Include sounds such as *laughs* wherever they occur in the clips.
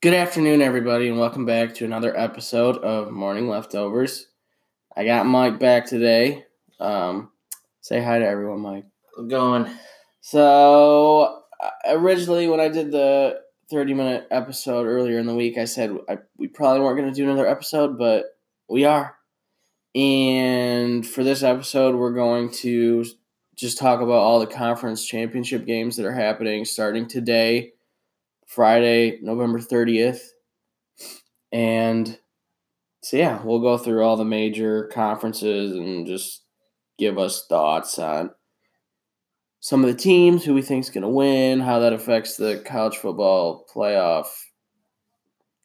Good afternoon, everybody, and welcome back to another episode of Morning Leftovers. I got Mike back today. Um, say hi to everyone, Mike. going. So, uh, originally, when I did the 30 minute episode earlier in the week, I said I, we probably weren't going to do another episode, but we are. And for this episode, we're going to just talk about all the conference championship games that are happening starting today, Friday, November 30th. And so, yeah, we'll go through all the major conferences and just give us thoughts on some of the teams, who we think is going to win, how that affects the college football playoff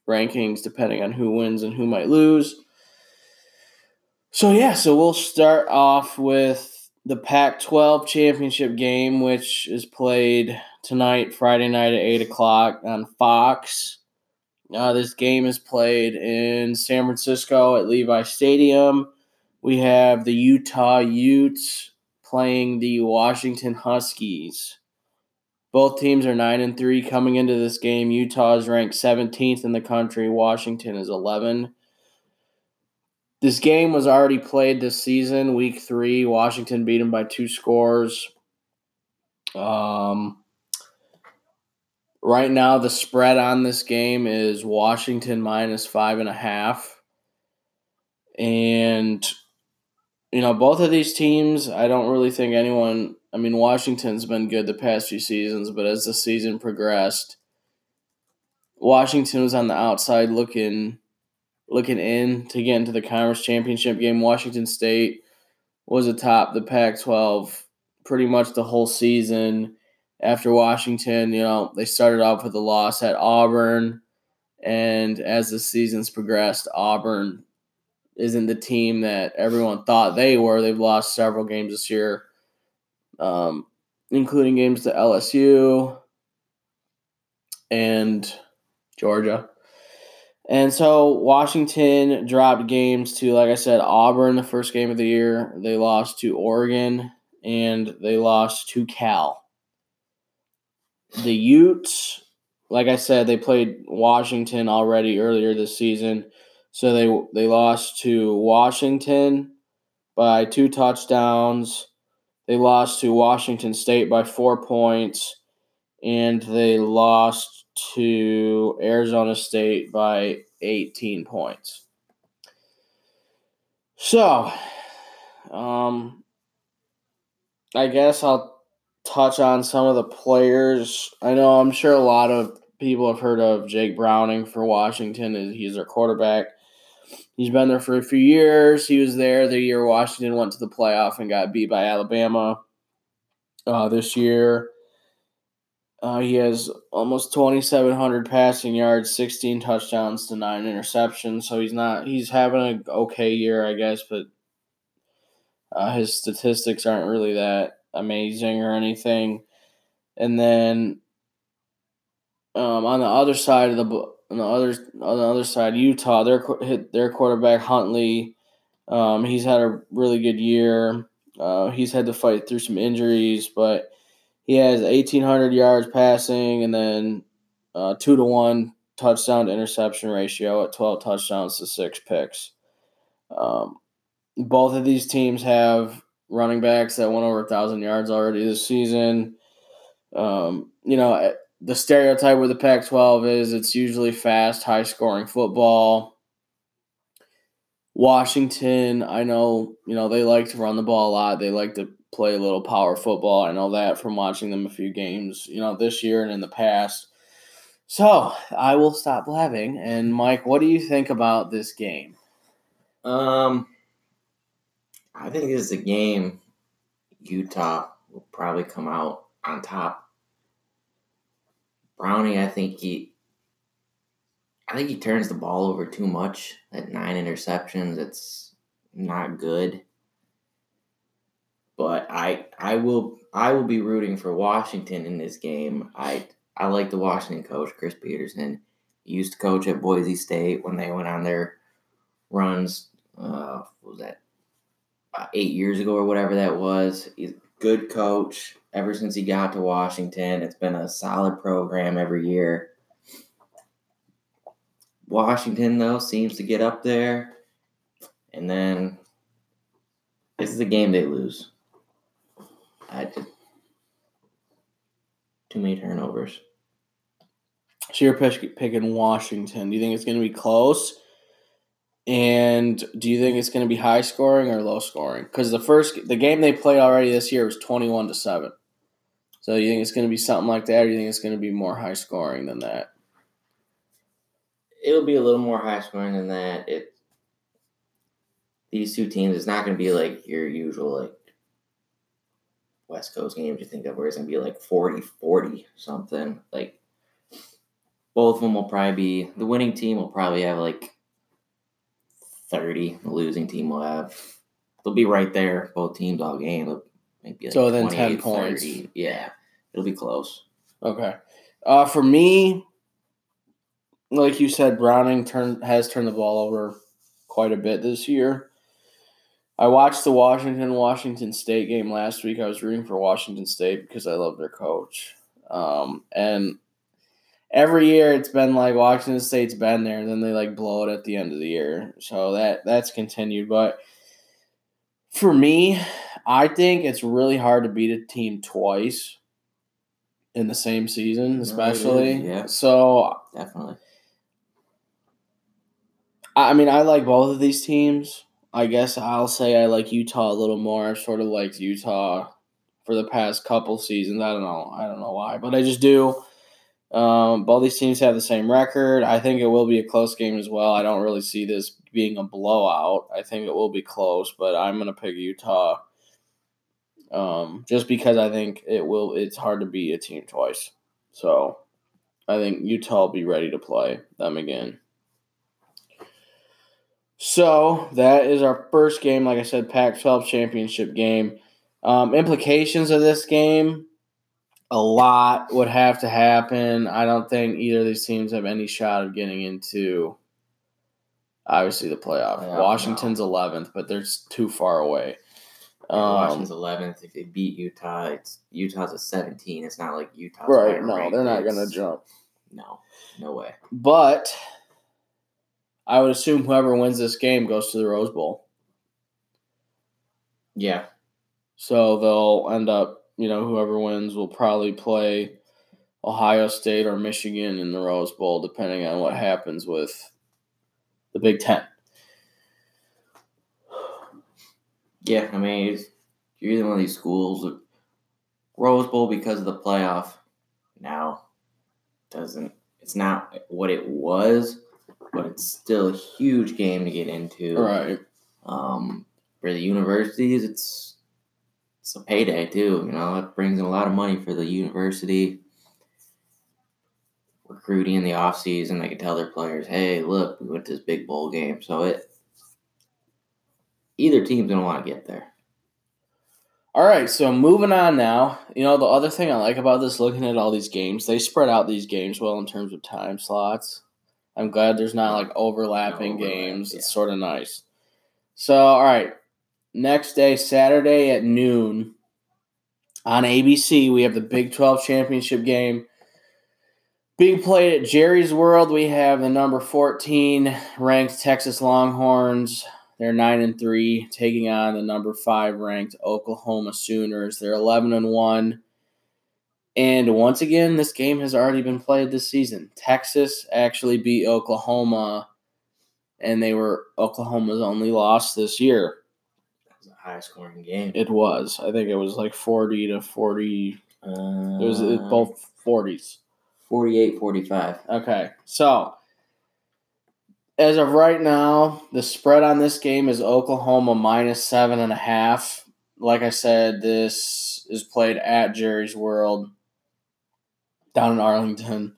rankings, depending on who wins and who might lose. So, yeah, so we'll start off with the Pac 12 championship game, which is played tonight, Friday night at 8 o'clock on Fox. Uh, this game is played in San Francisco at Levi Stadium. We have the Utah Utes playing the Washington Huskies. Both teams are 9 and 3 coming into this game. Utah is ranked 17th in the country, Washington is 11. This game was already played this season, week 3. Washington beat them by two scores. Um Right now, the spread on this game is Washington minus five and a half. And, you know, both of these teams, I don't really think anyone, I mean, Washington's been good the past few seasons, but as the season progressed, Washington was on the outside looking looking in to get into the conference championship game. Washington State was atop the Pac 12 pretty much the whole season after Washington, you know, they started off with a loss at Auburn. And as the seasons progressed, Auburn isn't the team that everyone thought they were. They've lost several games this year, um, including games to LSU and Georgia. And so Washington dropped games to, like I said, Auburn the first game of the year. They lost to Oregon and they lost to Cal the Utes, like I said, they played Washington already earlier this season. So they they lost to Washington by two touchdowns. They lost to Washington State by 4 points and they lost to Arizona State by 18 points. So, um I guess I'll touch on some of the players. I know I'm sure a lot of people have heard of Jake Browning for Washington. He's their quarterback. He's been there for a few years. He was there the year Washington went to the playoff and got beat by Alabama. Uh, this year, uh, he has almost 2,700 passing yards, 16 touchdowns to nine interceptions. So he's not he's having an okay year, I guess, but uh, his statistics aren't really that amazing or anything. And then um, on the other side of the on the other on the other side, Utah, their their quarterback Huntley, um, he's had a really good year. Uh, he's had to fight through some injuries, but he has 1,800 yards passing and then uh, two to one touchdown to interception ratio at 12 touchdowns to six picks. Um, both of these teams have running backs that went over a thousand yards already this season. Um, you know, eh, the stereotype with the Pac 12 is it's usually fast, high scoring football. Washington, I know, you know, they like to run the ball a lot. They like to play a little power football. I know that from watching them a few games, you know, this year and in the past. So I will stop blabbing. And Mike, what do you think about this game? Um, I think this is a game Utah will probably come out on top. Browning, I think he I think he turns the ball over too much. At nine interceptions, it's not good. But I I will I will be rooting for Washington in this game. I I like the Washington coach, Chris Petersen. He used to coach at Boise State when they went on their runs. Uh, what was that eight years ago or whatever that was. He's good coach ever since he got to Washington. It's been a solid program every year. Washington though seems to get up there, and then this is a game they lose. I just too many turnovers. So you're picking Washington. Do you think it's going to be close? And do you think it's going to be high scoring or low scoring? Because the first the game they played already this year was twenty one to seven. So you think it's going to be something like that, or you think it's going to be more high scoring than that? It'll be a little more high scoring than that. It these two teams, it's not going to be like your usual like West Coast games you think of where it's going to be like 40 40 something. Like both of them will probably be the winning team will probably have like 30. The losing team will have they'll be right there, both teams all game. They'll maybe like So then 10 points. 30. Yeah. It'll be close. Okay. Uh, for me, like you said, Browning turned has turned the ball over quite a bit this year. I watched the Washington Washington State game last week. I was rooting for Washington State because I love their coach. Um, and every year it's been like Washington State's been there, and then they like blow it at the end of the year. So that that's continued. But for me, I think it's really hard to beat a team twice in the same season, especially. yeah. So Definitely. I mean, I like both of these teams. I guess I'll say I like Utah a little more. I've sort of liked Utah for the past couple seasons. I don't know. I don't know why, but I just do. Um, both these teams have the same record. I think it will be a close game as well. I don't really see this being a blowout. I think it will be close, but I'm gonna pick Utah. Um, just because I think it will. It's hard to beat a team twice. So, I think Utah will be ready to play them again. So that is our first game. Like I said, Pac-12 championship game. Um, implications of this game: a lot would have to happen. I don't think either of these teams have any shot of getting into. Obviously, the playoff. Playoff, Washington's eleventh, but they're too far away. Um, Washington's 11th. If they beat Utah, it's Utah's a 17. It's not like Utah's right? No, ranked. they're not going to jump. No, no way. But I would assume whoever wins this game goes to the Rose Bowl. Yeah, So they'll end up, you know, whoever wins will probably play Ohio State or Michigan in the Rose Bowl, depending on what happens with the Big Ten. yeah. I mean, it's, you're either one of these schools. Rose Bowl because of the playoff now doesn't. It's not what it was, but it's still a huge game to get into. Right. Um, for the universities, it's it's a payday too. You know, it brings in a lot of money for the university. Recruiting in the off season, they can tell their players, "Hey, look, we went to this big bowl game." So it either team's gonna want to get there. All right, so moving on now. You know, the other thing I like about this, looking at all these games, they spread out these games well in terms of time slots. I'm glad there's not like overlapping No overlap, games. It's sort of nice. So, all right, next day, Saturday at noon on ABC, we have the Big 12 championship game. Being played at Jerry's World, we have the number 14 ranked Texas Longhorns they're nine and three, taking on the number five ranked Oklahoma Sooners. They're eleven and one. And once again, this game has already been played this season. Texas actually beat Oklahoma, and they were Oklahoma's only loss this year. That was a high scoring game. It was. I think it was like forty to forty. Uh, It was both forties. 48 45. Okay, so as of right now, the spread on this game is Oklahoma minus seven and a half. Like I said, this is played at Jerry's World down in Arlington.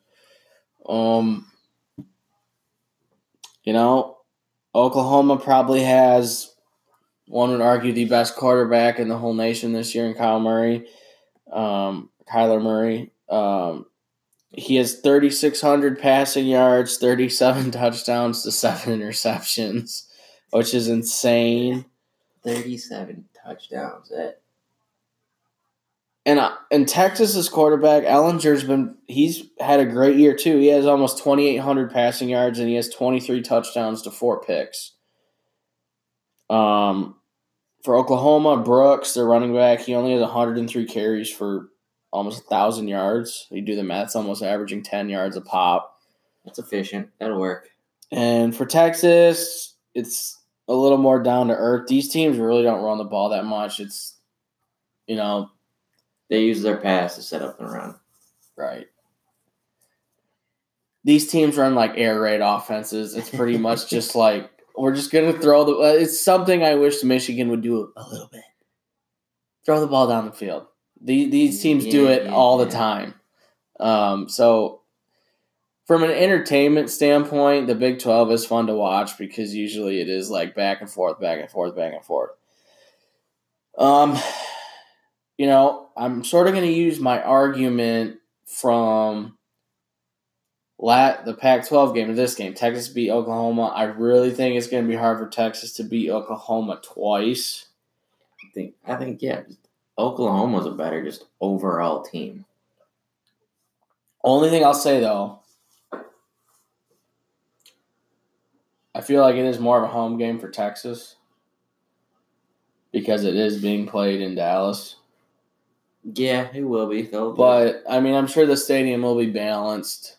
Um, you know, Oklahoma probably has one would argue the best quarterback in the whole nation this year in Kyle Murray, um, Kyler Murray. Um, he has 3,600 passing yards, 37 *laughs* touchdowns to seven interceptions, which is insane. 37 touchdowns. That And uh, and Texas's quarterback Ehlinger's been he's had a great year too. He has almost 2800 passing yards and he has 23 touchdowns to four picks. Um for Oklahoma, Brooks, their running back, he only has 103 carries for almost 1,000 yards. You do the math, it's almost averaging 10 yards a pop. That's efficient. That'll work. And for Texas, it's a little more down to earth. These teams really don't run the ball that much. It's, you know, They use their pass to set up and run. right. These teams run like air raid offenses. It's pretty much just *laughs* like we're just gonna throw the. uh, It's something I wish Michigan would do a little bit. Throw the ball down the field. These these teams do it yeah, all the time. Um, so from an entertainment standpoint, the Big Twelve is fun to watch because usually it is like back and forth, back and forth, back and forth. Um, you know, I'm sort of going to use my argument from lat the Pac-12 game to this game. Texas beat Oklahoma. I really think it's going to be hard for Texas to beat Oklahoma twice. I think. I think yeah. Oklahoma's a better just overall team. Only thing I'll say though, I feel like it is more of a home game for Texas because it is being played in Dallas. Yeah, it will be. They'll But I mean, I'm sure the stadium will be balanced.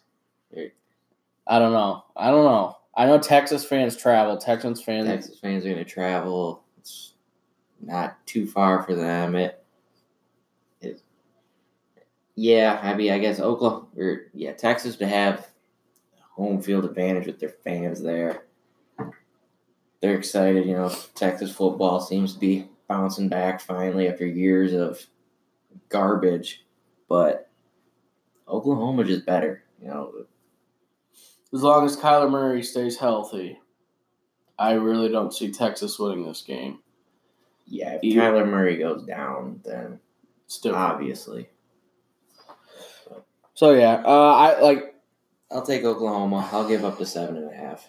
I don't know. I don't know. I know Texas fans travel. Texans fans. Texas fans are going to travel. It's not too far for them. It, it yeah, I mean, I guess Oklahoma, or yeah, Texas to have home field advantage with their fans there. They're excited, you know. Texas football seems to be bouncing back finally after years of garbage, but Oklahoma just better, you know. As long as Kyler Murray stays healthy, I really don't see Texas winning this game. Yeah, if You- Kyler Murray goes down, then It's different. obviously. So yeah, uh, I like I'll take Oklahoma. I'll give up to seven and a half.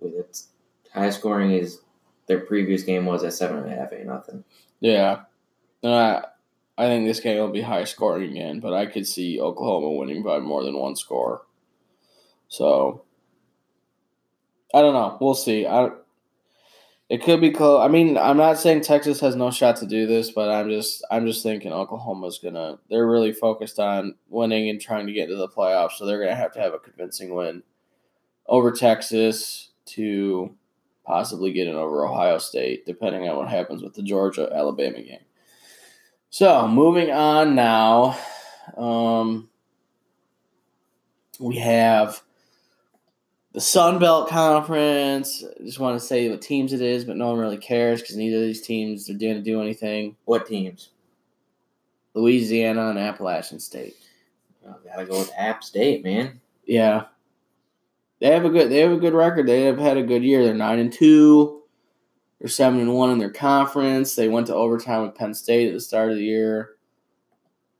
With its high scoring is their previous game was at seven and a half, ain't nothing. yeah. Uh, I think this game will be high scoring again, but I could see Oklahoma winning by more than one score. So I don't know. We'll see. I it could be close. I mean, I'm not saying Texas has no shot to do this, but I'm just I'm just thinking Oklahoma's gonna. They're really focused on winning and trying to get into the playoffs, so they're gonna have to have a convincing win over Texas to possibly get in over Ohio State, depending on what happens with the Georgia Alabama game. So moving on now, um, we have the Sun Belt Conference. I just want to say what teams it is, but no one really cares because neither of these teams are going to do anything. What teams? Louisiana and Appalachian State. Oh, gotta go with App State, man. Yeah, they have a good they have a good record. They have had a good year. They're nine and two. They're seven and one in their conference. They went to overtime with Penn State at the start of the year.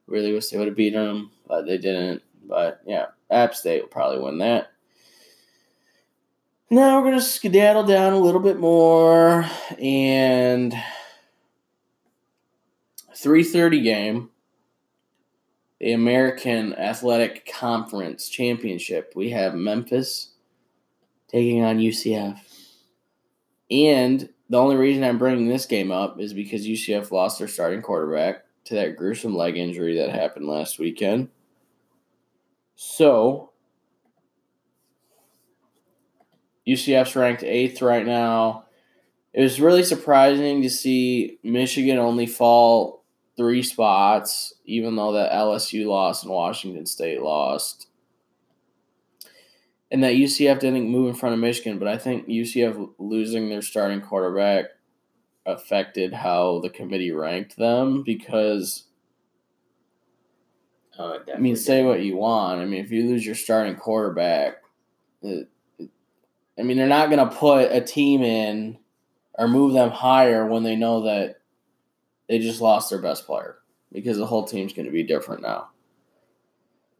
Really wish they would have beaten them, but they didn't. But yeah, App State will probably win that. Now we're gonna skedaddle down a little bit more and three thirty game the American Athletic Conference Championship. We have Memphis taking on UCF. And the only reason I'm bringing this game up is because UCF lost their starting quarterback to that gruesome leg injury that happened last weekend. So, UCF's ranked eighth right now. It was really surprising to see Michigan only fall three spots, even though that LSU lost and Washington State lost. And that UCF didn't move in front of Michigan, but I think UCF losing their starting quarterback affected how the committee ranked them because Oh, I mean, say what you want. I mean, if you lose your starting quarterback, it, it- I mean, they're not going to put a team in or move them higher when they know that they just lost their best player because the whole team's going to be different now.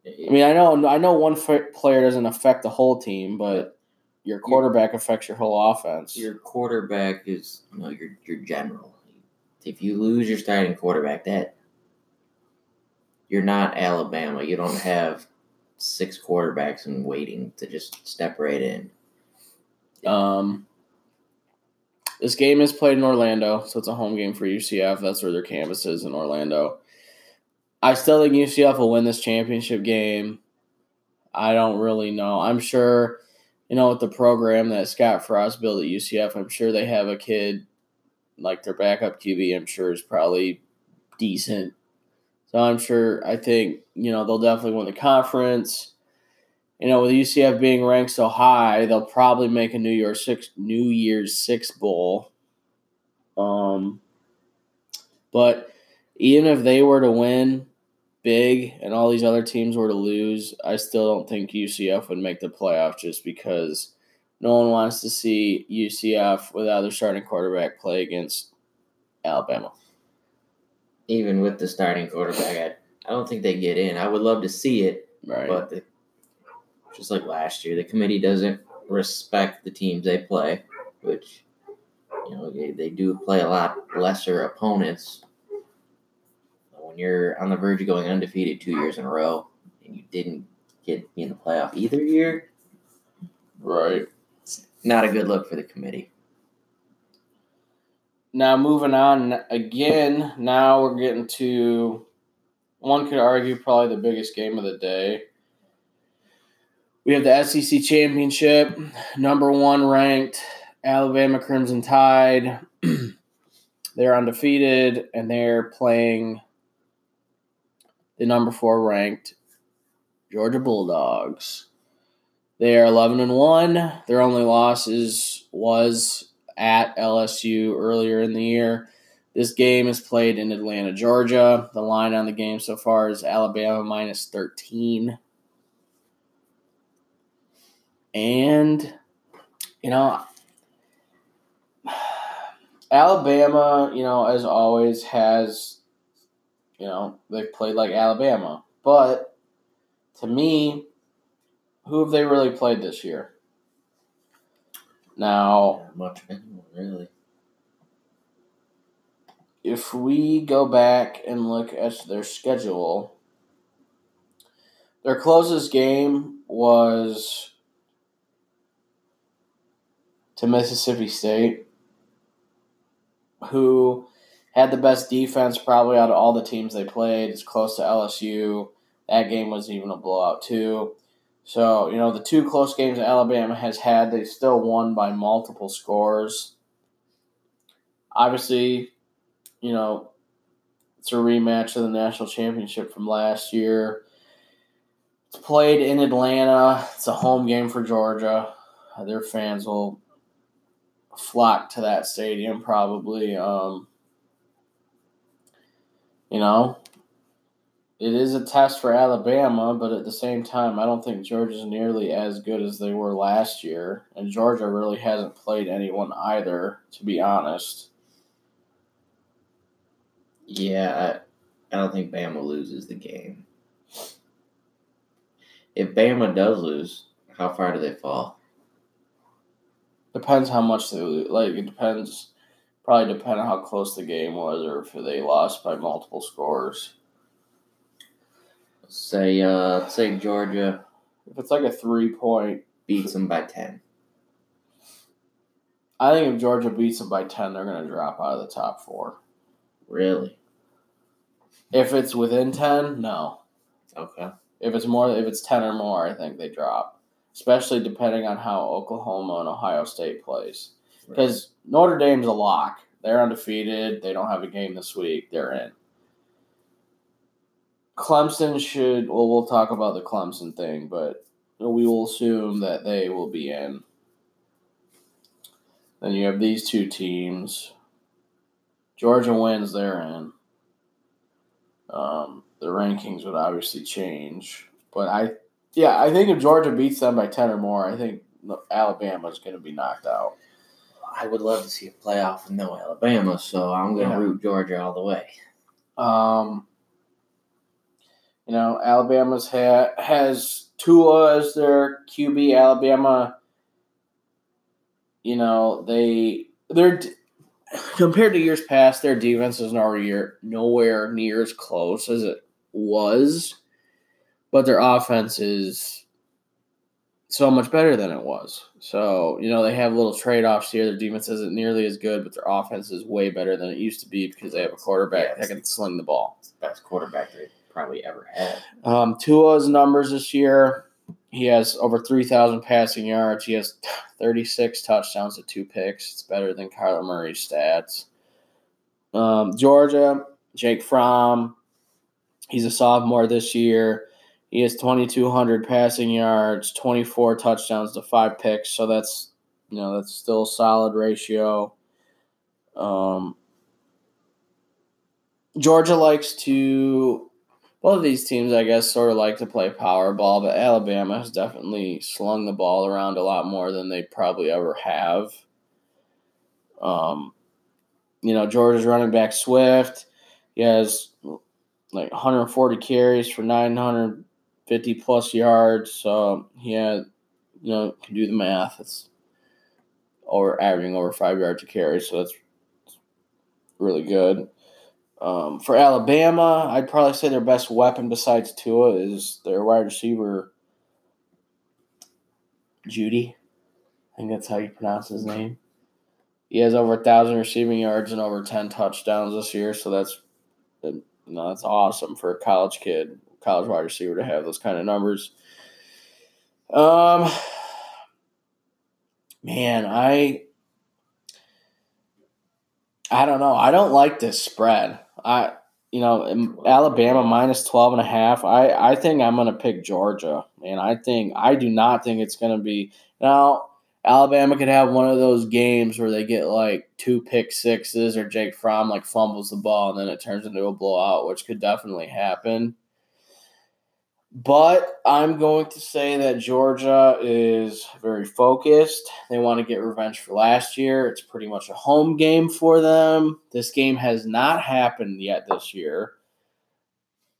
I mean, I know, I know one f- player doesn't affect the whole team, but your quarterback affects your whole offense. your quarterback is you know your your general. If you lose your starting quarterback, that you're not Alabama. You don't have six quarterbacks and waiting to just step right in. Um, this game is played in Orlando, so it's a home game for UCF. That's where their campus is in Orlando. I still think UCF will win this championship game. I don't really know. I'm sure, you know, with the program that Scott Frost built at UCF, I'm sure they have a kid like their backup QB. I'm sure is probably decent. So I'm sure. I think you know they'll definitely win the conference you know, with UCF being ranked so high, they'll probably make a New Year's six New Year's Six bowl. Um, but even if they were to win big and all these other teams were to lose, I still don't think UCF would make the playoff just because no one wants to see UCF without their starting quarterback play against Alabama. Even with the starting quarterback, I, I don't think they get in. I would love to see it, Right. but the, just like last year, the committee doesn't respect the teams they play, which you know they, they do play a lot lesser opponents. When you're on the verge of going undefeated two years in a row and you didn't get in the playoff either year, right. not a good look for the committee. Now moving on again. Now we're getting to one could argue probably the biggest game of the day. We have the SEC championship, number one ranked Alabama Crimson Tide. *clears throat* they're undefeated and they're playing the number four ranked Georgia Bulldogs. They are eleven and one. Their only losses was at LSU earlier in the year. This game is played in Atlanta, Georgia. The line on the game so far is Alabama minus 13. And, you know, Alabama, you know, as always, has, you know, they've played like Alabama. But to me, who have they really played this year? Now, Not much anyone, really. if we go back and look at their schedule, their closest game was to Mississippi State, who had the best defense probably out of all the teams they played. It's close to LSU. That game was even a blowout, too. So, you know, the two close games Alabama has had, they still won by multiple scores. Obviously, you know, it's a rematch of the national championship from last year. It's played in Atlanta. It's a home game for Georgia. Their fans will flock to that stadium probably. Um, you know, it is a test for Alabama, but at the same time, I don't think Georgia's nearly as good as they were last year. And Georgia really hasn't played anyone either, to be honest. Yeah, I, I don't think Bama loses the game. If Bama does lose, how far do they fall? Depends how much they. Like it depends. Probably depend on how close the game was, or if they lost by multiple scores. Say, uh, say Georgia If it's like a three point, beats them by ten. I think if Georgia beats them by ten, they're gonna drop out of the top four. Really? If it's within ten, no. Okay. If it's more, if it's ten or more, I think they drop. Especially depending on how Oklahoma and Ohio State plays. Because Notre Dame's a lock. They're undefeated. They don't have a game this week. They're in. Clemson should. Well, we'll talk about the Clemson thing, but we will assume that they will be in. Then you have these two teams. Georgia wins, they're in. Um, the rankings would obviously change, but I, yeah, I think if Georgia beats them by ten or more, I think Alabama's going to be knocked out. I would love to see a playoff with no Alabama, so I'm going to Yeah. root Georgia all the way. Um, you know, Alabama's ha- has Tua as their QB. Alabama, you know, they they're compared to years past, their defense is nowhere nowhere near as close as it was, but their offense is so much better than it was. So, you know, they have little trade offs here. Their defense isn't nearly as good, but their offense is way better than it used to be because they have a quarterback Yeah, that can sling the ball. The best quarterback they probably ever had. Um, Tua's numbers this year, he has over 3,000 passing yards. He has 36 touchdowns to two picks. It's better than Kyler Murray's stats. Um, Georgia, Jake Fromm, he's a sophomore this year. He has 2,200 passing yards, 24 touchdowns to five picks. So that's, you know, that's still a solid ratio. Um, Georgia likes to both of these teams, I guess, sort of like to play power ball, but Alabama has definitely slung the ball around a lot more than they probably ever have. Um, you know, Georgia's running back Swift. He has like 140 carries for 950 plus yards. So he had, you know, can do the math. It's over averaging over five yards a carry. So that's really good. Um, for Alabama, I'd probably say their best weapon besides Tua is their wide receiver, Jeudy. I think that's how you pronounce his name. He has over a thousand receiving yards and over ten touchdowns this year, so that's you know that's awesome for a college kid, college wide receiver to have those kind of numbers. Um, man, I I don't know. I don't like this spread. I you know Alabama minus 12 and a half. I I think I'm going to pick Georgia. And I think I do not think it's going to be now Alabama could have one of those games where they get like two pick sixes or Jake Fromm like fumbles the ball and then it turns into a blowout, which could definitely happen. But I'm going to say that Georgia is very focused. They want to get revenge for last year. It's pretty much a home game for them. This game has not happened yet this year.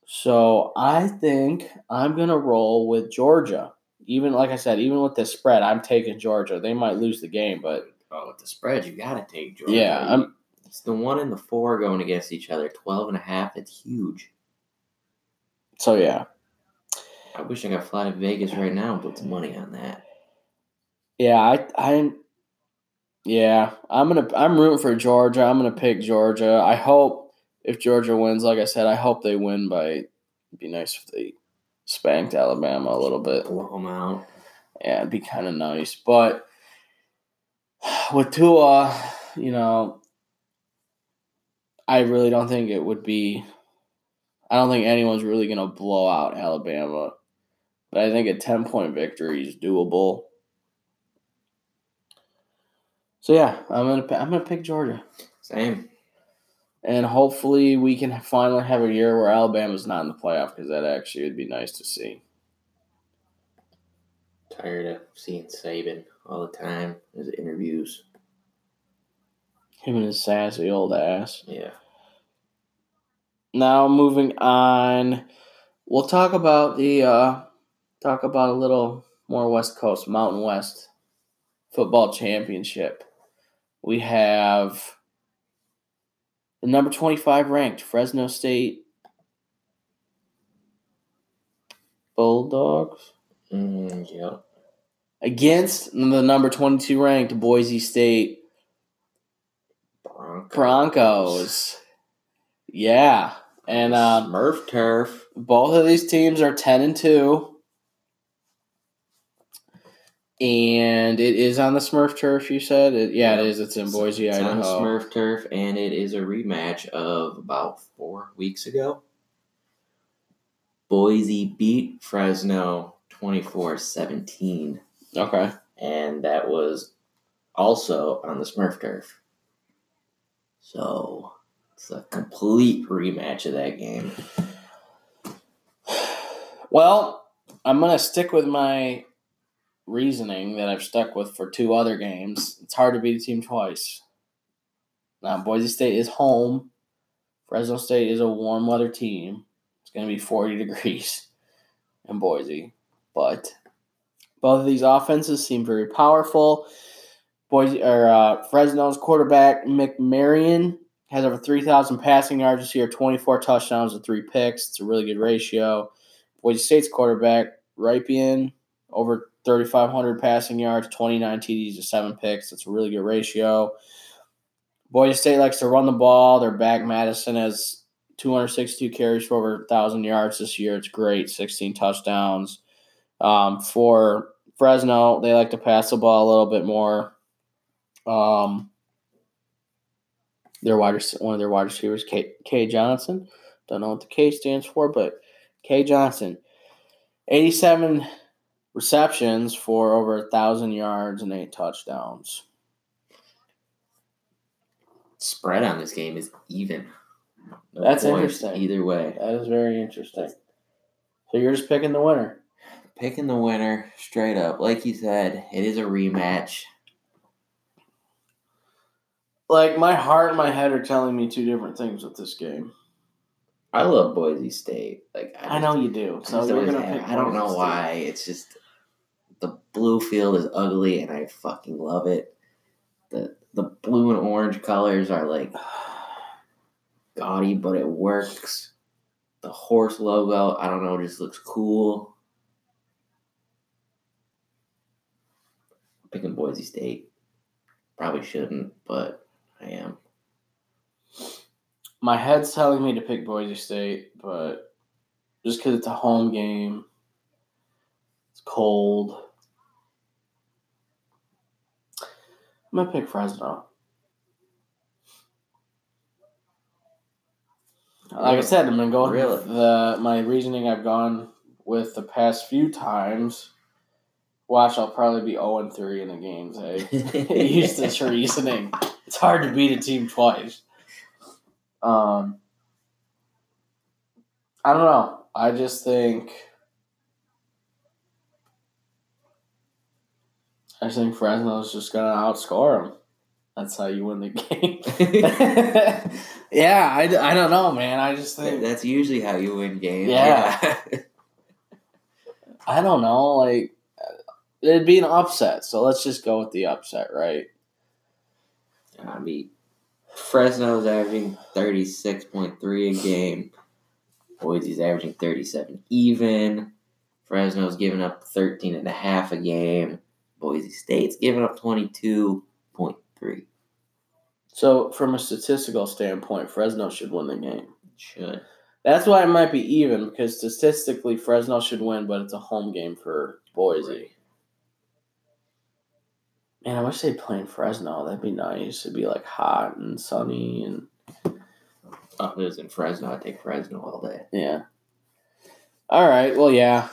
So I think I'm going to roll with Georgia. Even like I said, even with the spread, I'm taking Georgia. They might lose the game, but Oh, with the spread, you got to take Georgia. yeah, I'm It's the one and the four going against each other. 12 and a half. It's huge. so yeah. I wish I could fly to Vegas right now and put some money on that. Yeah, I I'm yeah, I'm gonna I'm rooting for Georgia. I'm gonna pick Georgia. I hope if Georgia wins, like I said, I hope they win by it'd be nice if they spanked Alabama a little bit. Blow them out. Yeah, it'd be kind of nice. But with Tua, you know, I really don't think it would be. I don't think anyone's really gonna blow out Alabama, but I think a ten point victory is doable. So yeah, I'm gonna I'm gonna pick Georgia, Same. and hopefully we can finally have a year where Alabama's not in the playoff because that actually would be nice to see. Tired of seeing Saban all the time. His interviews. Him and his sassy old ass. Yeah. Now moving on, we'll talk about the uh, talk about a little more West Coast Mountain West football championship. We have the number twenty five ranked Fresno State Bulldogs Mm, against the number twenty two ranked Boise State Broncos. Broncos. Yeah, and um, Smurf turf. both of these teams are 10 and 2 and it is on the smurf turf you said it, yeah it is it's in boise It's on idaho Smurf turf, and it is a rematch of about four weeks ago. Boise beat Fresno 24 17, okay and that was also on the Smurf turf. So it's a complete rematch of that game. *sighs* well i'm gonna stick with my reasoning that i've stuck with for two other games it's hard to beat a team twice now boise state is home fresno state is a warm weather team it's gonna be 40 *laughs* degrees in boise but both of these offenses seem very powerful. Boise or uh, Fresno's quarterback McMaryion has over 3,000 passing yards this year, 24 touchdowns and three picks. It's a really good ratio. Boise State's quarterback, Rypien, over 3,500 passing yards, 29 TDs to seven picks. That's a really good ratio. Boise State likes to run the ball. Their back Mattison has 262 carries for over 1,000 yards this year. It's great, 16 touchdowns. Um, for Fresno, they like to pass the ball a little bit more. Um, their wide one of their wide receivers, K, K Johnson. Don't know what the K stands for, but K Johnson, 87 receptions for over a thousand yards and eight touchdowns. Spread on this game is even. No That's interesting. Either way. That is very interesting. So you're just picking the winner. Picking the winner straight up. Like you said, it is a rematch. Like my heart and my head are telling me two different things with this game. I love Boise State. Like I, I know you do. So you're gonna pick. I don't know State. why. It's just blue field is ugly, and I fucking love it. the The blue and orange colors are like *sighs* gaudy, but it works. The horse logo, I don't know, just looks cool. I'm picking Boise State. Probably shouldn't, but I am. My head's telling me to pick Boise State, but just because it's a home game, it's cold. I'm gonna pick Fresno. Like I said, I'm gonna go really? with the my reasoning I've gone with the past few times. Watch, I'll probably be 0 and 3 in the games. I *laughs* use this reasoning. It's hard to beat a team twice. Um, I don't know. I just think I think Fresno's just gonna outscore them. That's how you win the *laughs* game. *laughs* yeah, I, I don't know, man. I just think that's usually how you win games. Yeah. yeah. *laughs* I don't know. Like uh, it'd be an upset, so let's just go with the upset, right? I mean, Fresno's averaging thirty six point three a game. Boise's averaging thirty seven even. Fresno's giving up 13 and a half a game. Boise State's giving up 22.3. So, from a statistical standpoint, Fresno should win the game. should. That's why it might be even because statistically Fresno should win, but it's a home game for Boise. Man, I wish they'd play in Fresno. That'd be nice. It'd be like hot and sunny and. Oh, it was in Fresno, I'd take Fresno all day. Yeah. All right. Well, yeah.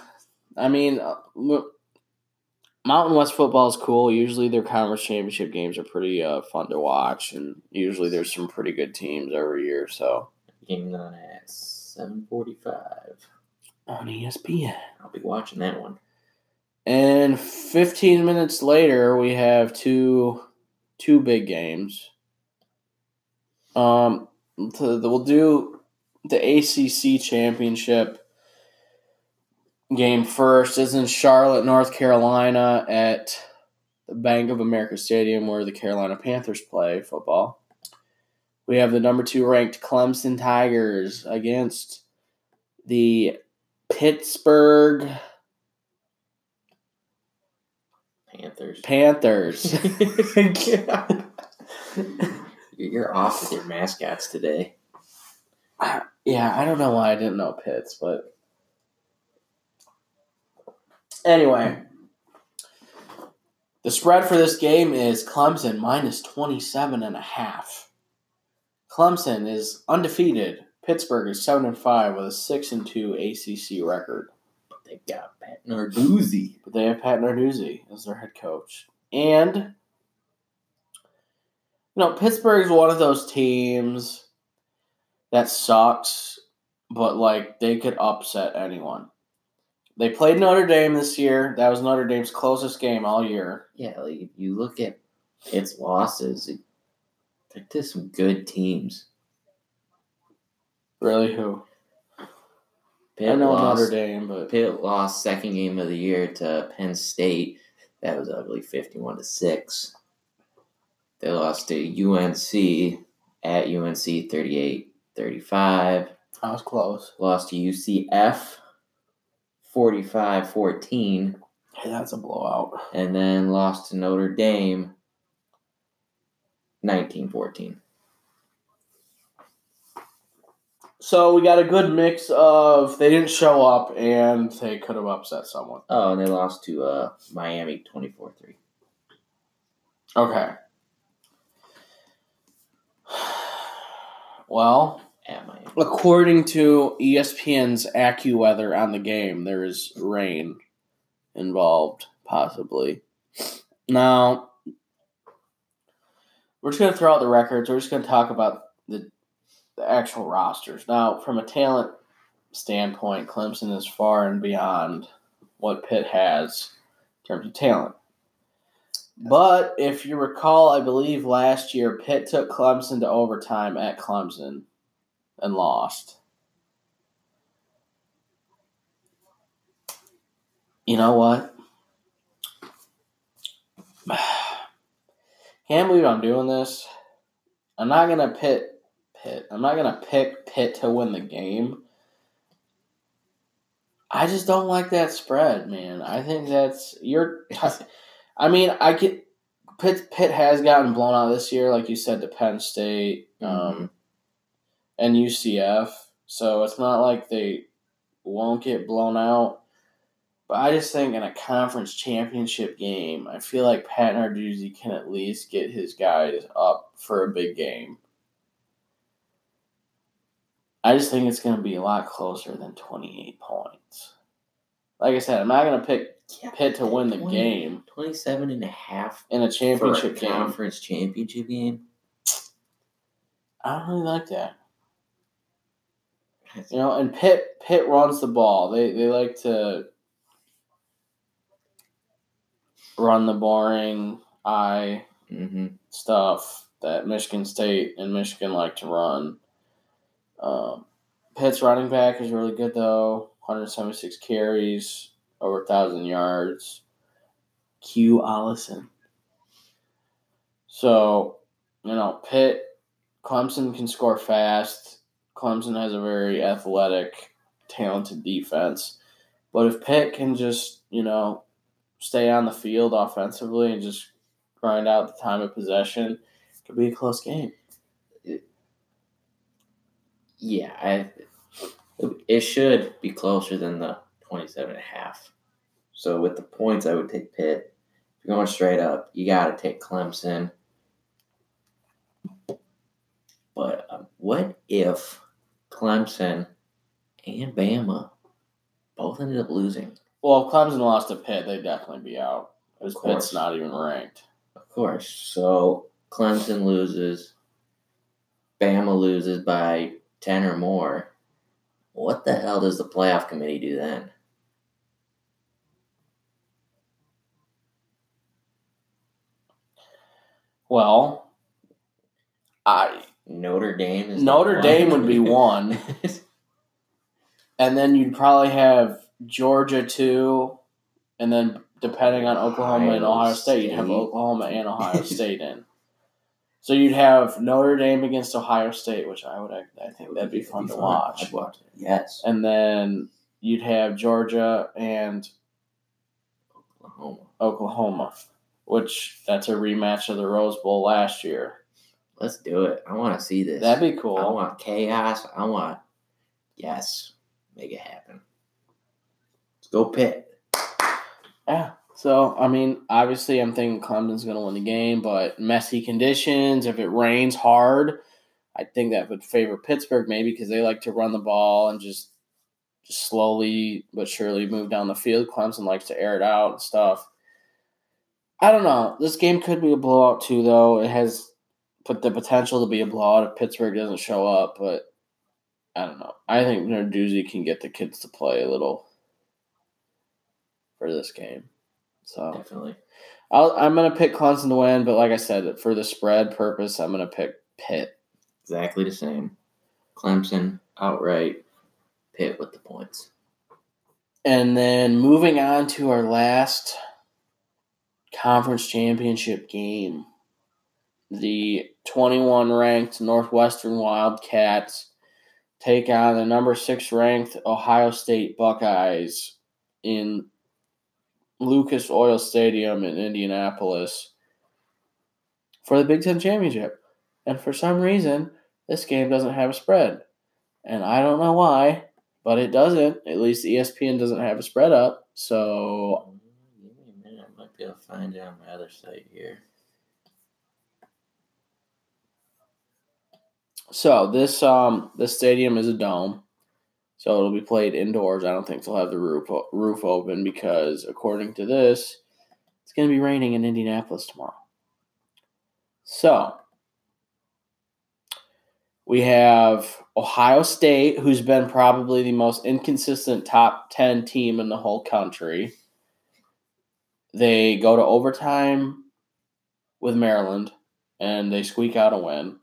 I mean, uh, Mountain West football is cool. Usually their conference championship games are pretty uh, fun to watch, and usually there's some pretty good teams every year. So game on at seven forty-five on ESPN. I'll be watching that one. And 15 minutes later, we have two two big games. Um, we'll do the ACC championship game first is in Charlotte, North Carolina at the Bank of America Stadium where the Carolina Panthers play football. We have the number two ranked Clemson Tigers against the Pittsburgh Panthers. Panthers. *laughs* *laughs* You're off with your mascots today. Yeah, I don't know why I didn't know Pitts, but Anyway, the spread for this game is Clemson minus 27 and a half. Clemson is undefeated. Pittsburgh is 7 and 5 with a 6 and 2 ACC record. But they've got Pat Narduzzi. But they have Pat Narduzzi as their head coach. And you know, Pittsburgh is one of those teams that sucks, but like they could upset anyone. They played Notre Dame this year. That was Notre Dame's closest game all year. Yeah, like if you look at its losses, it, they're to some good teams. Really, who? Pitt I know lost, Notre Dame, but Pitt lost second game of the year to Penn State. That was ugly, fifty-one to six. They lost to UNC at UNC 38 35. I was close. Lost to UCF 45 14. Hey, that's a blowout. And then lost to Notre Dame 19 14. So we got a good mix of they didn't show up and they could have upset someone. Oh, and they lost to uh, Miami 24 3. Okay. *sighs* Well, At Miami. according to ESPN's AccuWeather on the game, there is rain involved, possibly. Now, we're just going to throw out the records. We're just going to talk about the, the actual rosters. Now, from a talent standpoint, Clemson is far and beyond what Pitt has in terms of talent. But if you recall, I believe last year Pitt took Clemson to overtime at Clemson and lost. You know what? *sighs* Can't believe I'm doing this. I'm not gonna pit Pitt. I'm not gonna pick Pitt to win the game. I just don't like that spread, man. I think that's you're. T- I mean, I get Pitt. Pitt has gotten blown out this year, like you said, to Penn State um, and UCF. So it's not like they won't get blown out. But I just think in a conference championship game, I feel like Pat Narduzzi can at least get his guys up for a big game. I just think it's going to be a lot closer than 28 points. Like I said, I'm not going to pick Yeah, Pitt to win the 20 game 27 and a half in a a championship game. conference championship game. I don't really like that. You know, and Pitt Pitt runs the ball. They they like to run the boring I Mm-hmm. stuff that Michigan State and Michigan like to run. Um, Pitt's running back is really good though. 176 carries, over 1,000 yards. Q Ollison. So, you know, Pitt, Clemson can score fast. Clemson has a very athletic, talented defense. But if Pitt can just, you know, stay on the field offensively and just grind out the time of possession, it could be a close game. Yeah, I, it should be closer than the 27 and a half. So with the points, I would take Pitt. If you're going straight up, you got to take Clemson. But um, what if Clemson and Bama both ended up losing? Well, if Clemson lost to Pitt, they'd definitely be out. Because Pitt's not even ranked. Of course. So Clemson loses, Bama loses by 10 or more. What the hell does the playoff committee do then? Well, I Notre Dame is Notre. Dame would be *laughs* one. and then you'd probably have Georgia two, and then depending on Oklahoma and Ohio Ohio State, you'd have Oklahoma and Ohio *laughs* State in. So you'd have Notre Dame against Ohio State, which I would I think that'd be fun to watch. I'd watch it. Yes. And then you'd have Georgia and Oklahoma. Oklahoma, which that's a rematch of the Rose Bowl last year. Let's do it. I want to see this. That'd be cool. I want chaos. I want. Yes. Make it happen. Let's go Pitt. Yeah. So I mean, obviously, I'm thinking Clemson's going to win the game, but messy conditions. If it rains hard, I think that would favor Pittsburgh maybe because they like to run the ball and just, just slowly but surely move down the field. Clemson likes to air it out and stuff. I don't know. This game could be a blowout too, though. It has put the potential to be a blowout if Pittsburgh doesn't show up, but I don't know. I think Narduzzi can get the kids to play a little for this game. So Definitely. I'll, I'm gonna pick Clemson to win, but like I said, for the spread purpose, I'm gonna pick Pitt. Exactly the same. Clemson outright. Pitt with the points. And then moving on to our last conference championship game, the 21 ranked Northwestern Wildcats take on the number six ranked Ohio State Buckeyes in Lucas Oil Stadium in Indianapolis for the Big Ten Championship. And for some reason, this game doesn't have a spread. And I don't know why, but it doesn't. At least ESPN doesn't have a spread up. So. Minute. I might be able to find it on my other site here. So this um this stadium is a dome, so it'll be played indoors. I don't think they'll have the roof roof open because according to this, it's going to be raining in Indianapolis tomorrow. So we have Ohio State, who's been probably the most inconsistent top ten team in the whole country. They go to overtime with Maryland, and they squeak out a win.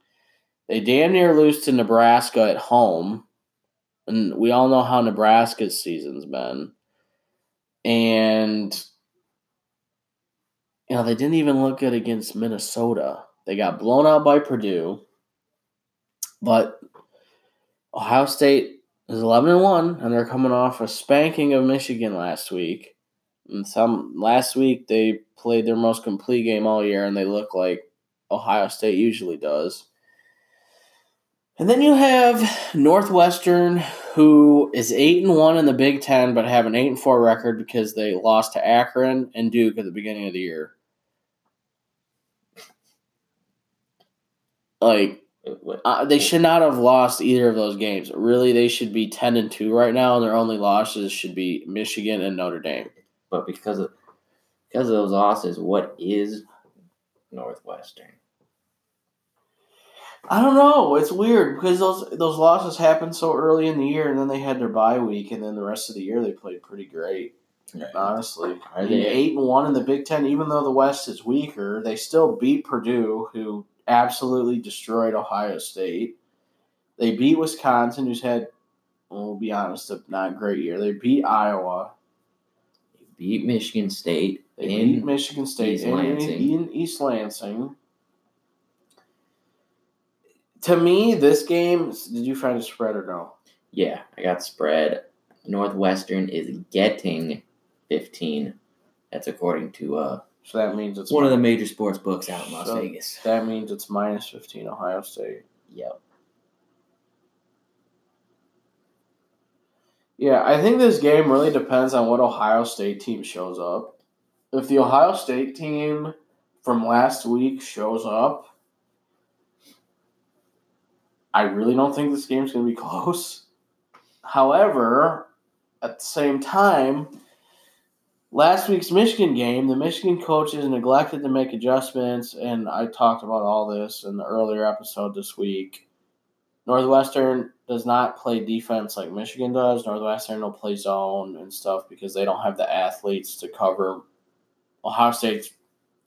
They damn near lose to Nebraska at home. And we all know how Nebraska's season's been. And, you know, they didn't even look good against Minnesota. They got blown out by Purdue. But Ohio State is 11 and 1, and they're coming off a spanking of Michigan last week. And some last week they played their most complete game all year, and they look like Ohio State usually does. And then you have Northwestern, who is eight and one in the Big Ten, but have an eight and four record because they lost to Akron and Duke at the beginning of the year. Like uh, they should not have lost either of those games. Really, they should be ten and two right now, and their only losses should be Michigan and Notre Dame. But because of because of those losses, what is Northwestern? I don't know. It's weird because those those losses happened so early in the year, and then they had their bye week, and then the rest of the year they played pretty great. Right. Honestly, are they eight and one in the Big Ten? Even though the West is weaker, they still beat Purdue, who absolutely destroyed Ohio State. They beat Wisconsin, who's had, well, be honest, a not great year. They beat Iowa. They beat Michigan State. They beat Michigan State East Lansing. in East Lansing to me, this game. Did you find a spread or no? Yeah, I got spread. Northwestern is getting fifteen. That's according to uh. So that means it's one of the major sports books out in Las so Vegas. That means it's minus fifteen Ohio State. Yep. Yeah, I think this game really depends on what Ohio State team shows up. If the Ohio State team from last week shows up, I really don't think this game's going to be close. However, at the same time, last week's Michigan game, the Michigan coaches neglected to make adjustments, and I talked about all this in the earlier episode this week. Northwestern does not play defense like Michigan does. Northwestern will play zone and stuff because they don't have the athletes to cover Ohio State's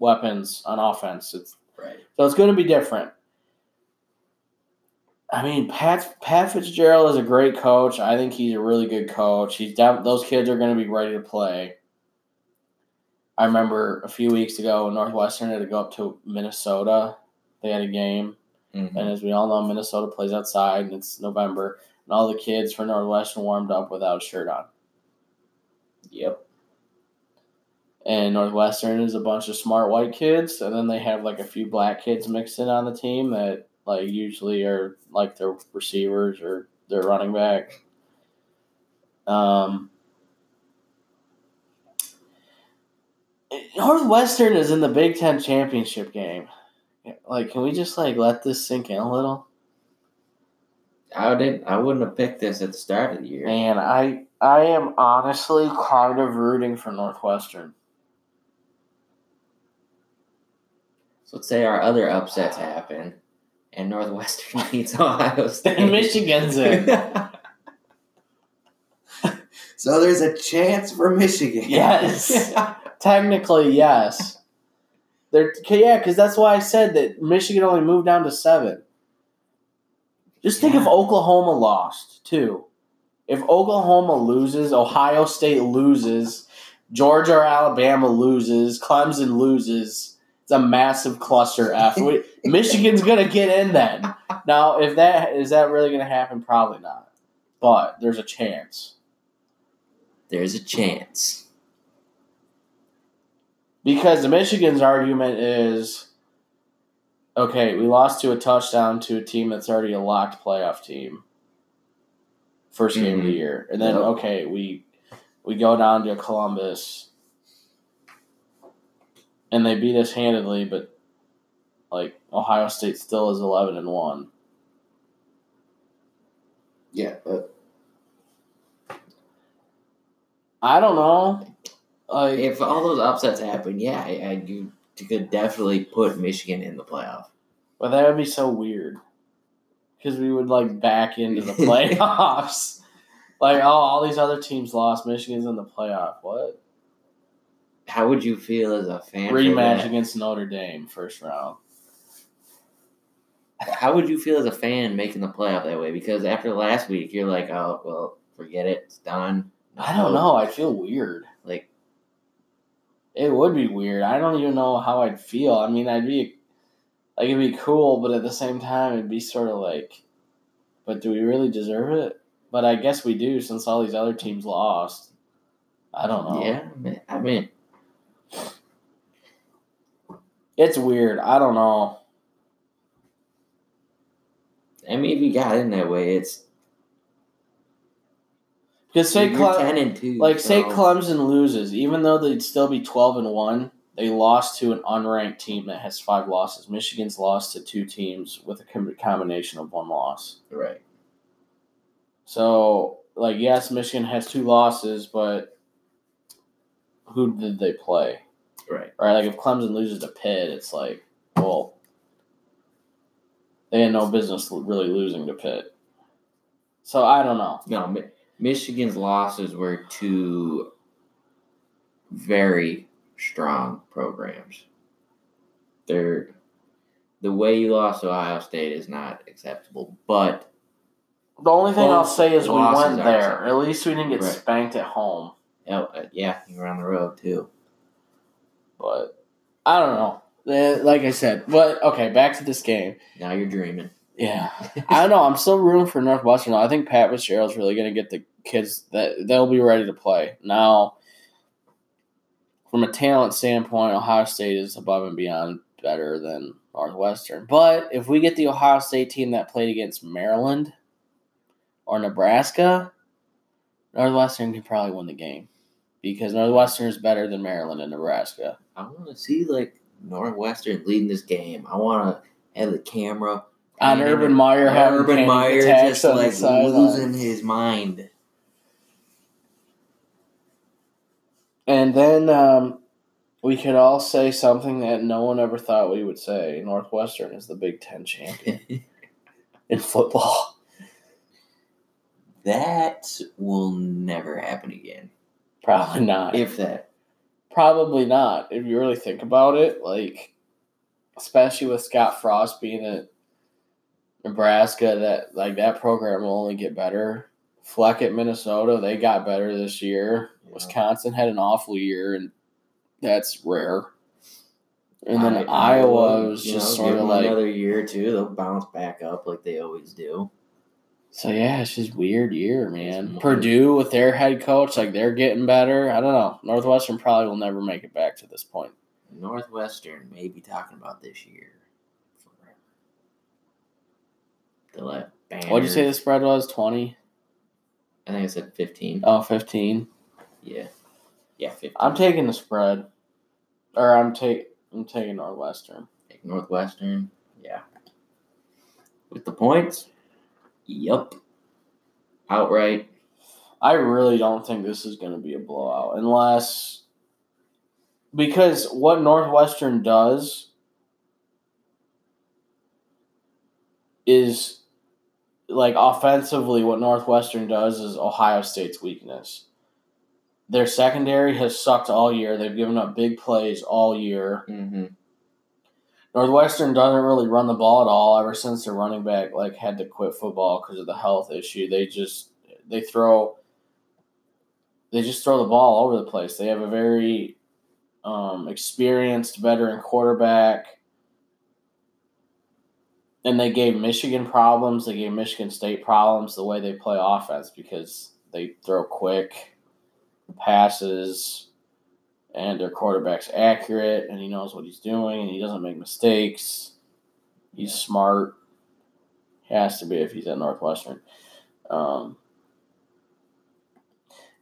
weapons on offense. It's right. So it's going to be different. I mean, Pat Pat Fitzgerald is a great coach. I think he's a really good coach. He's def- those kids are going to be ready to play. I remember a few weeks ago, Northwestern had to go up to Minnesota. They had a game, mm-hmm. and as we all know, Minnesota plays outside, and it's November, and all the kids for Northwestern warmed up without a shirt on. Yep. And Northwestern is a bunch of smart white kids, and then they have like a few black kids mixed in on the team that like usually are like their receivers or their running back. Um, Northwestern is in the Big Ten championship game. Like, can we just like let this sink in a little? I didn't. I wouldn't have picked this at the start of the year. Man, I I am honestly kind of rooting for Northwestern. So let's say our other upsets happen and Northwestern *laughs* beats Ohio State. and Michigan's in. *laughs* so there's a chance for Michigan. Yes. *laughs* Technically, yes. They're, yeah, because that's why I said that Michigan only moved down to seven. Just think yeah. if Oklahoma lost, too. If Oklahoma loses, Ohio State loses, Georgia or Alabama loses, Clemson loses, It's a massive cluster F. Michigan's gonna get in then. Now, if that is that really gonna happen, probably not. But there's a chance There's a chance. because the Michigan's argument is, okay, we lost to a touchdown to a team that's already a locked playoff team. First game of the Mhm. year, and then Yep. okay, we we go down to Columbus, and they beat us handedly, but like Ohio State still is eleven and one. Yeah, but I don't know. Like if all those upsets happen, yeah, I, I, you, could definitely put Michigan in the playoff. But that would be so weird. Because we would like back into the *laughs* playoffs. like, oh, all these other teams lost. Michigan's in the playoff. What? How would you feel as a fan? Rematch against Notre Dame, first round. How would you feel as a fan making the playoff that way? Because after last week, you're like, oh well, forget it, it's done. I don't know. I feel weird. Like, It would be weird. I don't even know how I'd feel. I mean, I'd be like, it'd be cool, but at the same time, it'd be sort of like, but do we really deserve it? But I guess we do since all these other teams lost. I don't know. yeah, I mean- I mean, It's weird. I don't know. I mean, if you got in that way, it's Because say Cle- ten and two. like say Clemson loses, even though they'd still be twelve and one, they lost to an unranked team that has five losses. Michigan's lost to two teams with a combination of one loss. right? So, like, yes, Michigan has two losses, but who did they play? Right. Right? Like, if Clemson loses to Pitt, it's like, well, they had no business really losing to Pitt. So I don't know. No, Mi- Michigan's losses were to very strong programs. They're the way you lost Ohio State is not acceptable, but The only thing I'll say is we went there. At least we didn't get Right. spanked at home. oh, yeah, you were on the road too. But I don't know. Eh, Like I said, but okay, back to this game. Now you're dreaming. Yeah, *laughs* I don't know. I'm still rooting for Northwestern. I think Pat Fitzgerald's really going to get the kids that they'll be ready to play. Now, from a talent standpoint, Ohio State is above and beyond better than Northwestern. But if we get the Ohio State team that played against Maryland or Nebraska, Northwestern can probably win the game because Northwestern is better than Maryland and Nebraska. I want to see like Northwestern leading this game. I want to have the camera On Urban Meyer having Urban Meyer just like losing his mind. And then um, we could all say something that no one ever thought we would say. Northwestern is the Big Ten champion *laughs* in football. that will never happen again. Probably not. If that. Probably not. If you really think about it, like, especially with Scott Frost being at Nebraska, that like that program will only get better. Fleck at Minnesota, they got better this year. Yeah. Wisconsin had an awful year, and that's rare. And then I- Iowa was just know, sort of like another year or two. They'll bounce back up like they always do. So yeah, it's just weird year, man. Purdue with their head coach, like they're getting better. I don't know. Northwestern probably will never make it back to this point. Northwestern may be talking about this year. forever. They'll let What'd you say the spread was? 20? I think I said fifteen. Oh, 15. Yeah, yeah, fifteen. I'm taking the spread. Or I'm take I'm taking Northwestern. Take Northwestern. Yeah. With the points. Yup. Outright. I really don't think this is going to be a blowout unless because what Northwestern does is like offensively what Northwestern does is Ohio State's weakness. Their secondary has sucked all year. They've given up big plays all year. Mm-hmm. Northwestern doesn't really run the ball at all ever since their running back like had to quit football because of the health issue. They just they throw they just throw the ball all over the place. They have a very um, experienced veteran quarterback. And they gave Michigan problems. They gave Michigan State problems the way they play offense because they throw quick passes and their quarterback's accurate and he knows what he's doing and he doesn't make mistakes. He's smart. He has to be if he's at Northwestern. Um,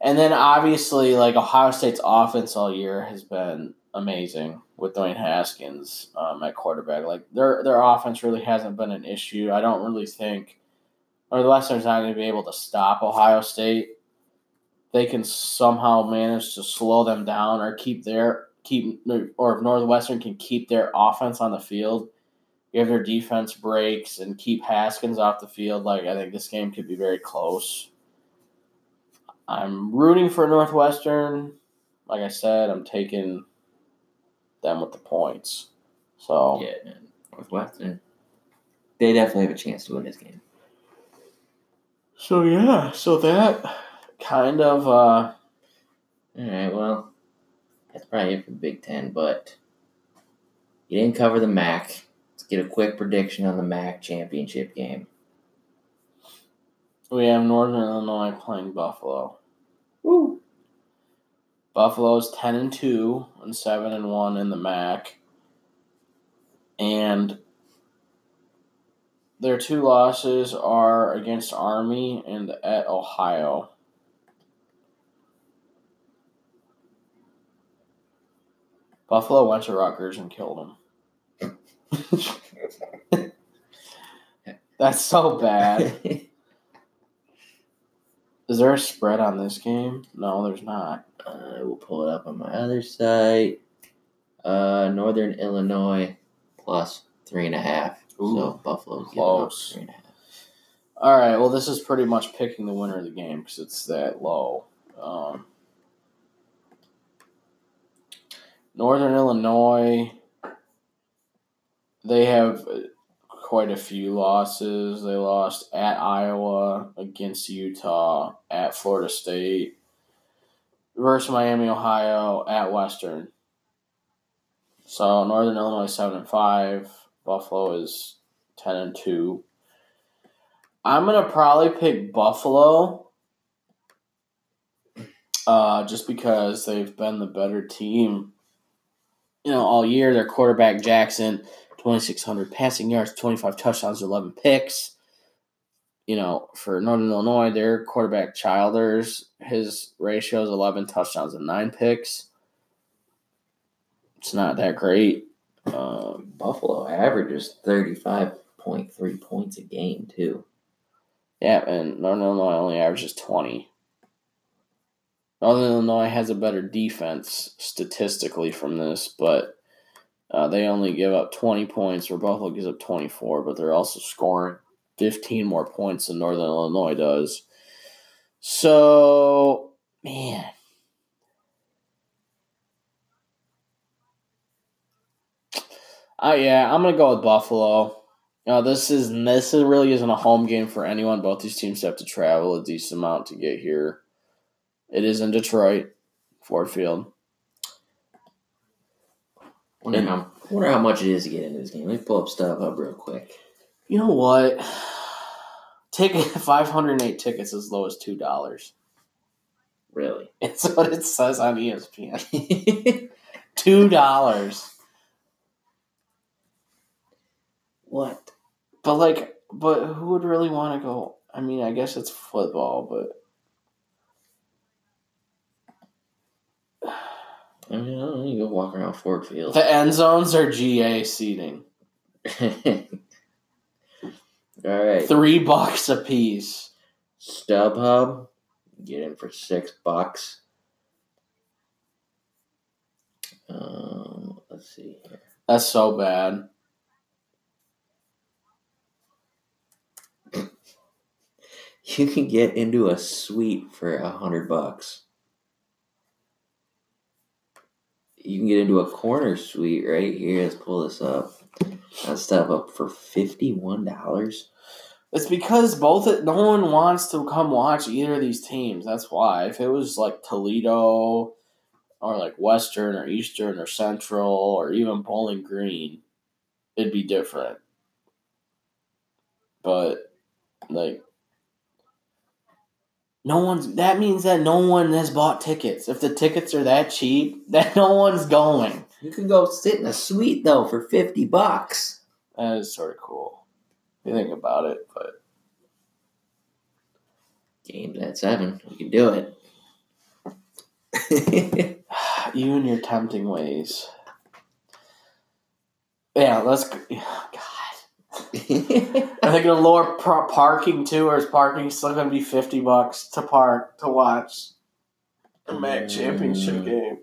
and then obviously, like Ohio State's offense all year has been amazing with Dwayne Haskins um, at quarterback. Like their their offense really hasn't been an issue. I don't really think Northwestern's not going to be able to stop Ohio State. They can somehow manage to slow them down or keep their keep or if Northwestern can keep their offense on the field, give their defense breaks and keep Haskins off the field. Like I think this game could be very close. I'm rooting for Northwestern. Like I said, I'm taking them with the points. So yeah, Northwestern, they definitely have a chance to win this game. So yeah, so that kind of. uh All right, well, that's probably it for the Big Ten, but you didn't cover the MAC. Let's get a quick prediction on the MAC championship game. We have Northern Illinois playing Buffalo. Woo! Buffalo's ten and two and seven and one in the MAC, and their two losses are against Army and at Ohio. Buffalo went to Rutgers and killed them. *laughs* That's so bad. *laughs* Is there a spread on this game? No, there's not. I will pull it up on my other site. Uh, Northern Illinois plus three and a half. Ooh, so Buffalo's close. three and a half. All right. Well, this is pretty much picking the winner of the game because it's that low. Um, Northern Illinois, they have quite a few losses. They lost at Iowa, against Utah, at Florida State, versus Miami, Ohio, at Western. So Northern Illinois seven and five. Buffalo is ten and two. I'm gonna probably pick Buffalo. Uh, just because they've been the better team, you know, all year. Their quarterback Jackson 2,600 passing yards, 25 touchdowns, 11 picks. You know, for Northern Illinois, their quarterback Childers, his ratio is 11 touchdowns and 9 picks. It's not that great. Um, Buffalo averages thirty five point three points a game too. yeah, and Northern Illinois only averages 20. Northern Illinois has a better defense statistically from this, but uh, they only give up 20 points, where Buffalo gives up 24, but they're also scoring 15 more points than Northern Illinois does. So, man. Uh, yeah, I'm gonna go with Buffalo. Uh, this is this really isn't a home game for anyone. Both these teams have to travel a decent amount to get here. It is in Detroit, Ford Field. Wonder how wonder how much it is to get into this game. Let me pull up stuff up real quick. You know what? *sighs* Ticket *laughs* 508 tickets as low as two dollars. Really? *laughs* It's what it says on ESPN. *laughs* Two dollars. what? But like, but who would really want to go? I mean, I guess it's football, but I mean, I don't know. You go walk around Ford Field. the end zones are GA seating. *laughs* All right. Three bucks a piece. StubHub, get in for six bucks. Um, let's see here. That's so bad. *laughs* You can get into a suite for a hundred bucks. You can get into a corner suite right here. Let's pull this up. That stuff up for fifty-one dollars. It's because both no one wants to come watch either of these teams. That's why. If it was like Toledo or like Western or Eastern or Central or even Bowling Green, it'd be different. But like no one's that means that no one has bought tickets. If the tickets are that cheap, *laughs* that no one's going. You can go sit in a suite though for fifty bucks. That is sort of cool. If you think about it, but Games at seven. We can do it. *laughs* *sighs* you and your tempting ways. Yeah, let's. go- *sighs* God, *laughs* are they gonna lower par- parking too, or is parking still gonna be fifty bucks to park to watch a MAC championship Mm. game?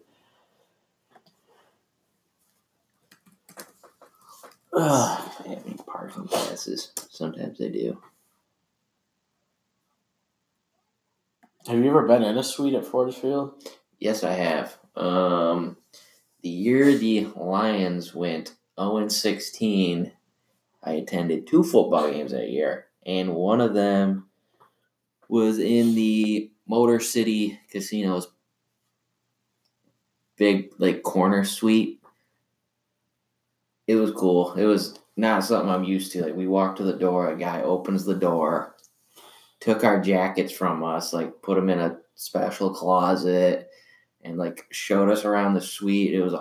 Ugh. Any parking passes. Sometimes they do. Have you ever been in a suite at Ford Field? Yes, I have. Um, the year the Lions went 0 16, I attended two football games that year, and one of them was in the Motor City Casinos big like corner suite. It was cool. It was not something I'm used to. Like we walked to the door, a guy opens the door, took our jackets from us, like put them in a special closet, and like showed us around the suite. It was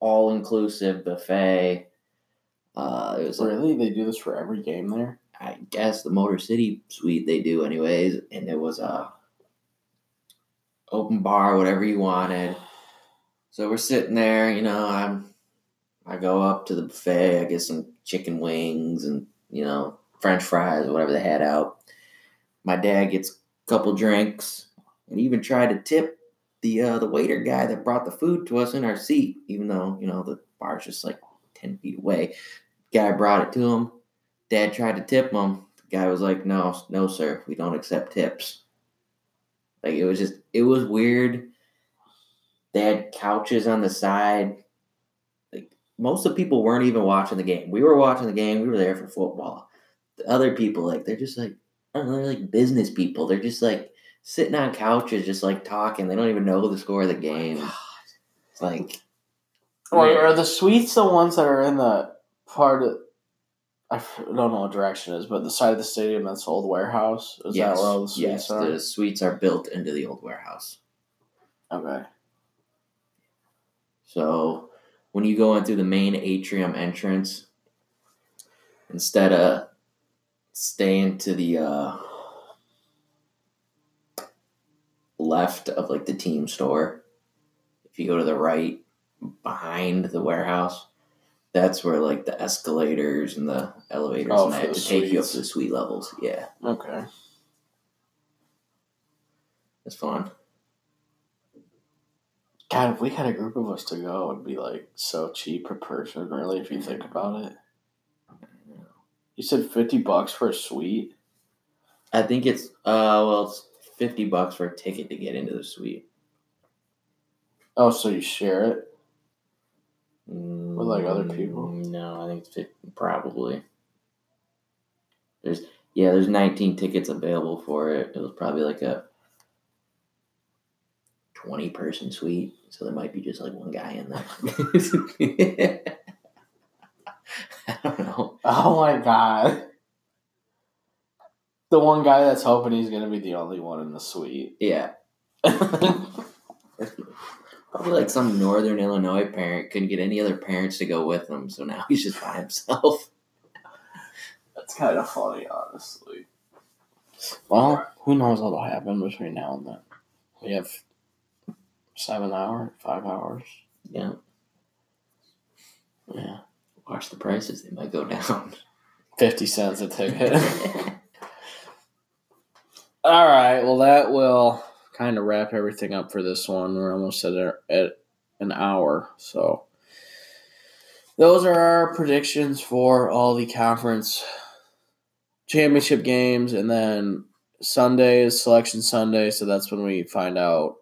all inclusive buffet. Uh, it was like, Really? They do this for every game there? I guess the Motor City suite they do anyways, and it was a open bar, whatever you wanted. So we're sitting there, you know, I'm I go up to the buffet, I get some chicken wings and, you know, French fries or whatever they had out. My dad gets a couple drinks and even tried to tip the uh, the waiter guy that brought the food to us in our seat, even though, you know, the bar's just like ten feet away. Guy brought it to him. Dad tried to tip him. The guy was like, "No, no, sir, we don't accept tips." Like it was just, it was weird. They had couches on the side. Like most of the people weren't even watching the game. We were watching the game. We were there for football. The other people, like they're just like, I don't know, they're like business people. They're just like sitting on couches, just like talking. They don't even know the score of the game. Oh it's like, Or are the suites the ones that are in the part of I don't know what direction it is, but the side of the stadium that's the old warehouse? Is yes, that where all the suites yes, are? the suites are built into the old warehouse. Okay. So when you go in through the main atrium entrance, instead of staying to the uh, left of like the team store, if you go to the right behind the warehouse, that's where like the escalators and the elevators Oh, and that the to take you up to the suite levels. Yeah, Okay. it's fun. God, if we had a group of us to go, it'd be like so cheap per person, really, if you think about it. You said 50 bucks for a suite? I think it's uh well it's fifty bucks for a ticket to get into the suite. Oh, so you share it? With like, other people? Mm, No, I think it's 50, probably. There's yeah, there's 19 tickets available for it. It was probably like a 20 person suite, so there might be just like one guy in there. *laughs* I don't know. Oh my god. The one guy that's hoping he's to be the only one in the suite. Yeah, *laughs* probably like some northern Illinois parent couldn't get any other parents to go with him, so now he's just by himself. *laughs* That's kind of funny, honestly. Well, who knows what'll happen between now and then? We have seven hours, five hours. Yeah, Yeah. watch the prices; they might go down. 50 cents a ticket. *laughs* All right. Well, that will kind of wrap everything up for this one. We're almost at, at an hour. So, those are our predictions for all the conference championship games. And then Sunday is Selection Sunday. So, that's when we find out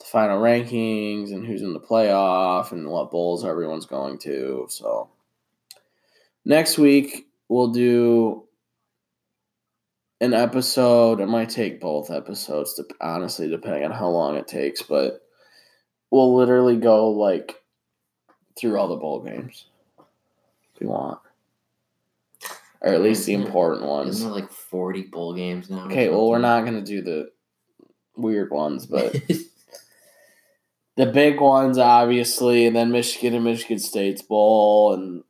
the final rankings and who's in the playoff and what bowls everyone's going to. So, next week we'll do an episode. It might take both episodes, to, honestly, depending on how long it takes. But we'll literally go like through all the bowl games if you want, or at least the important ones. Isn't there like forty bowl games now? Okay, well, we're not gonna do the weird ones, but *laughs* the big ones, obviously, and then Michigan and Michigan State's bowl, and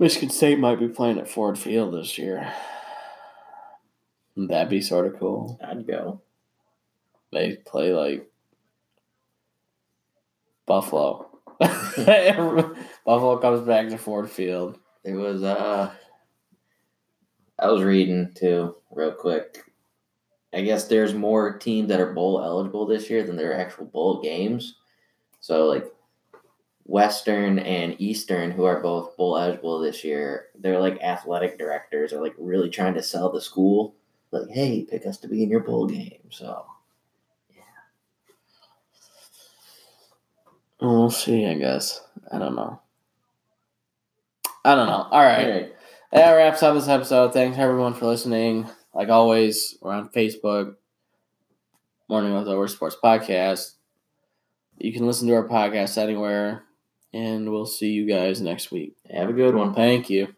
Michigan State might be playing at Ford Field this year. That'd be sort of cool. I'd go. They play like Buffalo. *laughs* Buffalo comes back to Ford Field. It was uh I was reading too, real quick. I guess there's more teams that are bowl eligible this year than there are actual bowl games. So like Western and Eastern, who are both bowl eligible this year, they're like athletic directors are like really trying to sell the school. Like, hey, pick us to be in your bowl game. So yeah. We'll see, I guess. I don't know. I don't know. All right. Alright. That wraps up this episode. Thanks everyone for listening. Like always, we're on Facebook, Morning with Over Sports Podcast. You can listen to our podcast anywhere, and we'll see you guys next week. Have a good one. Thank you.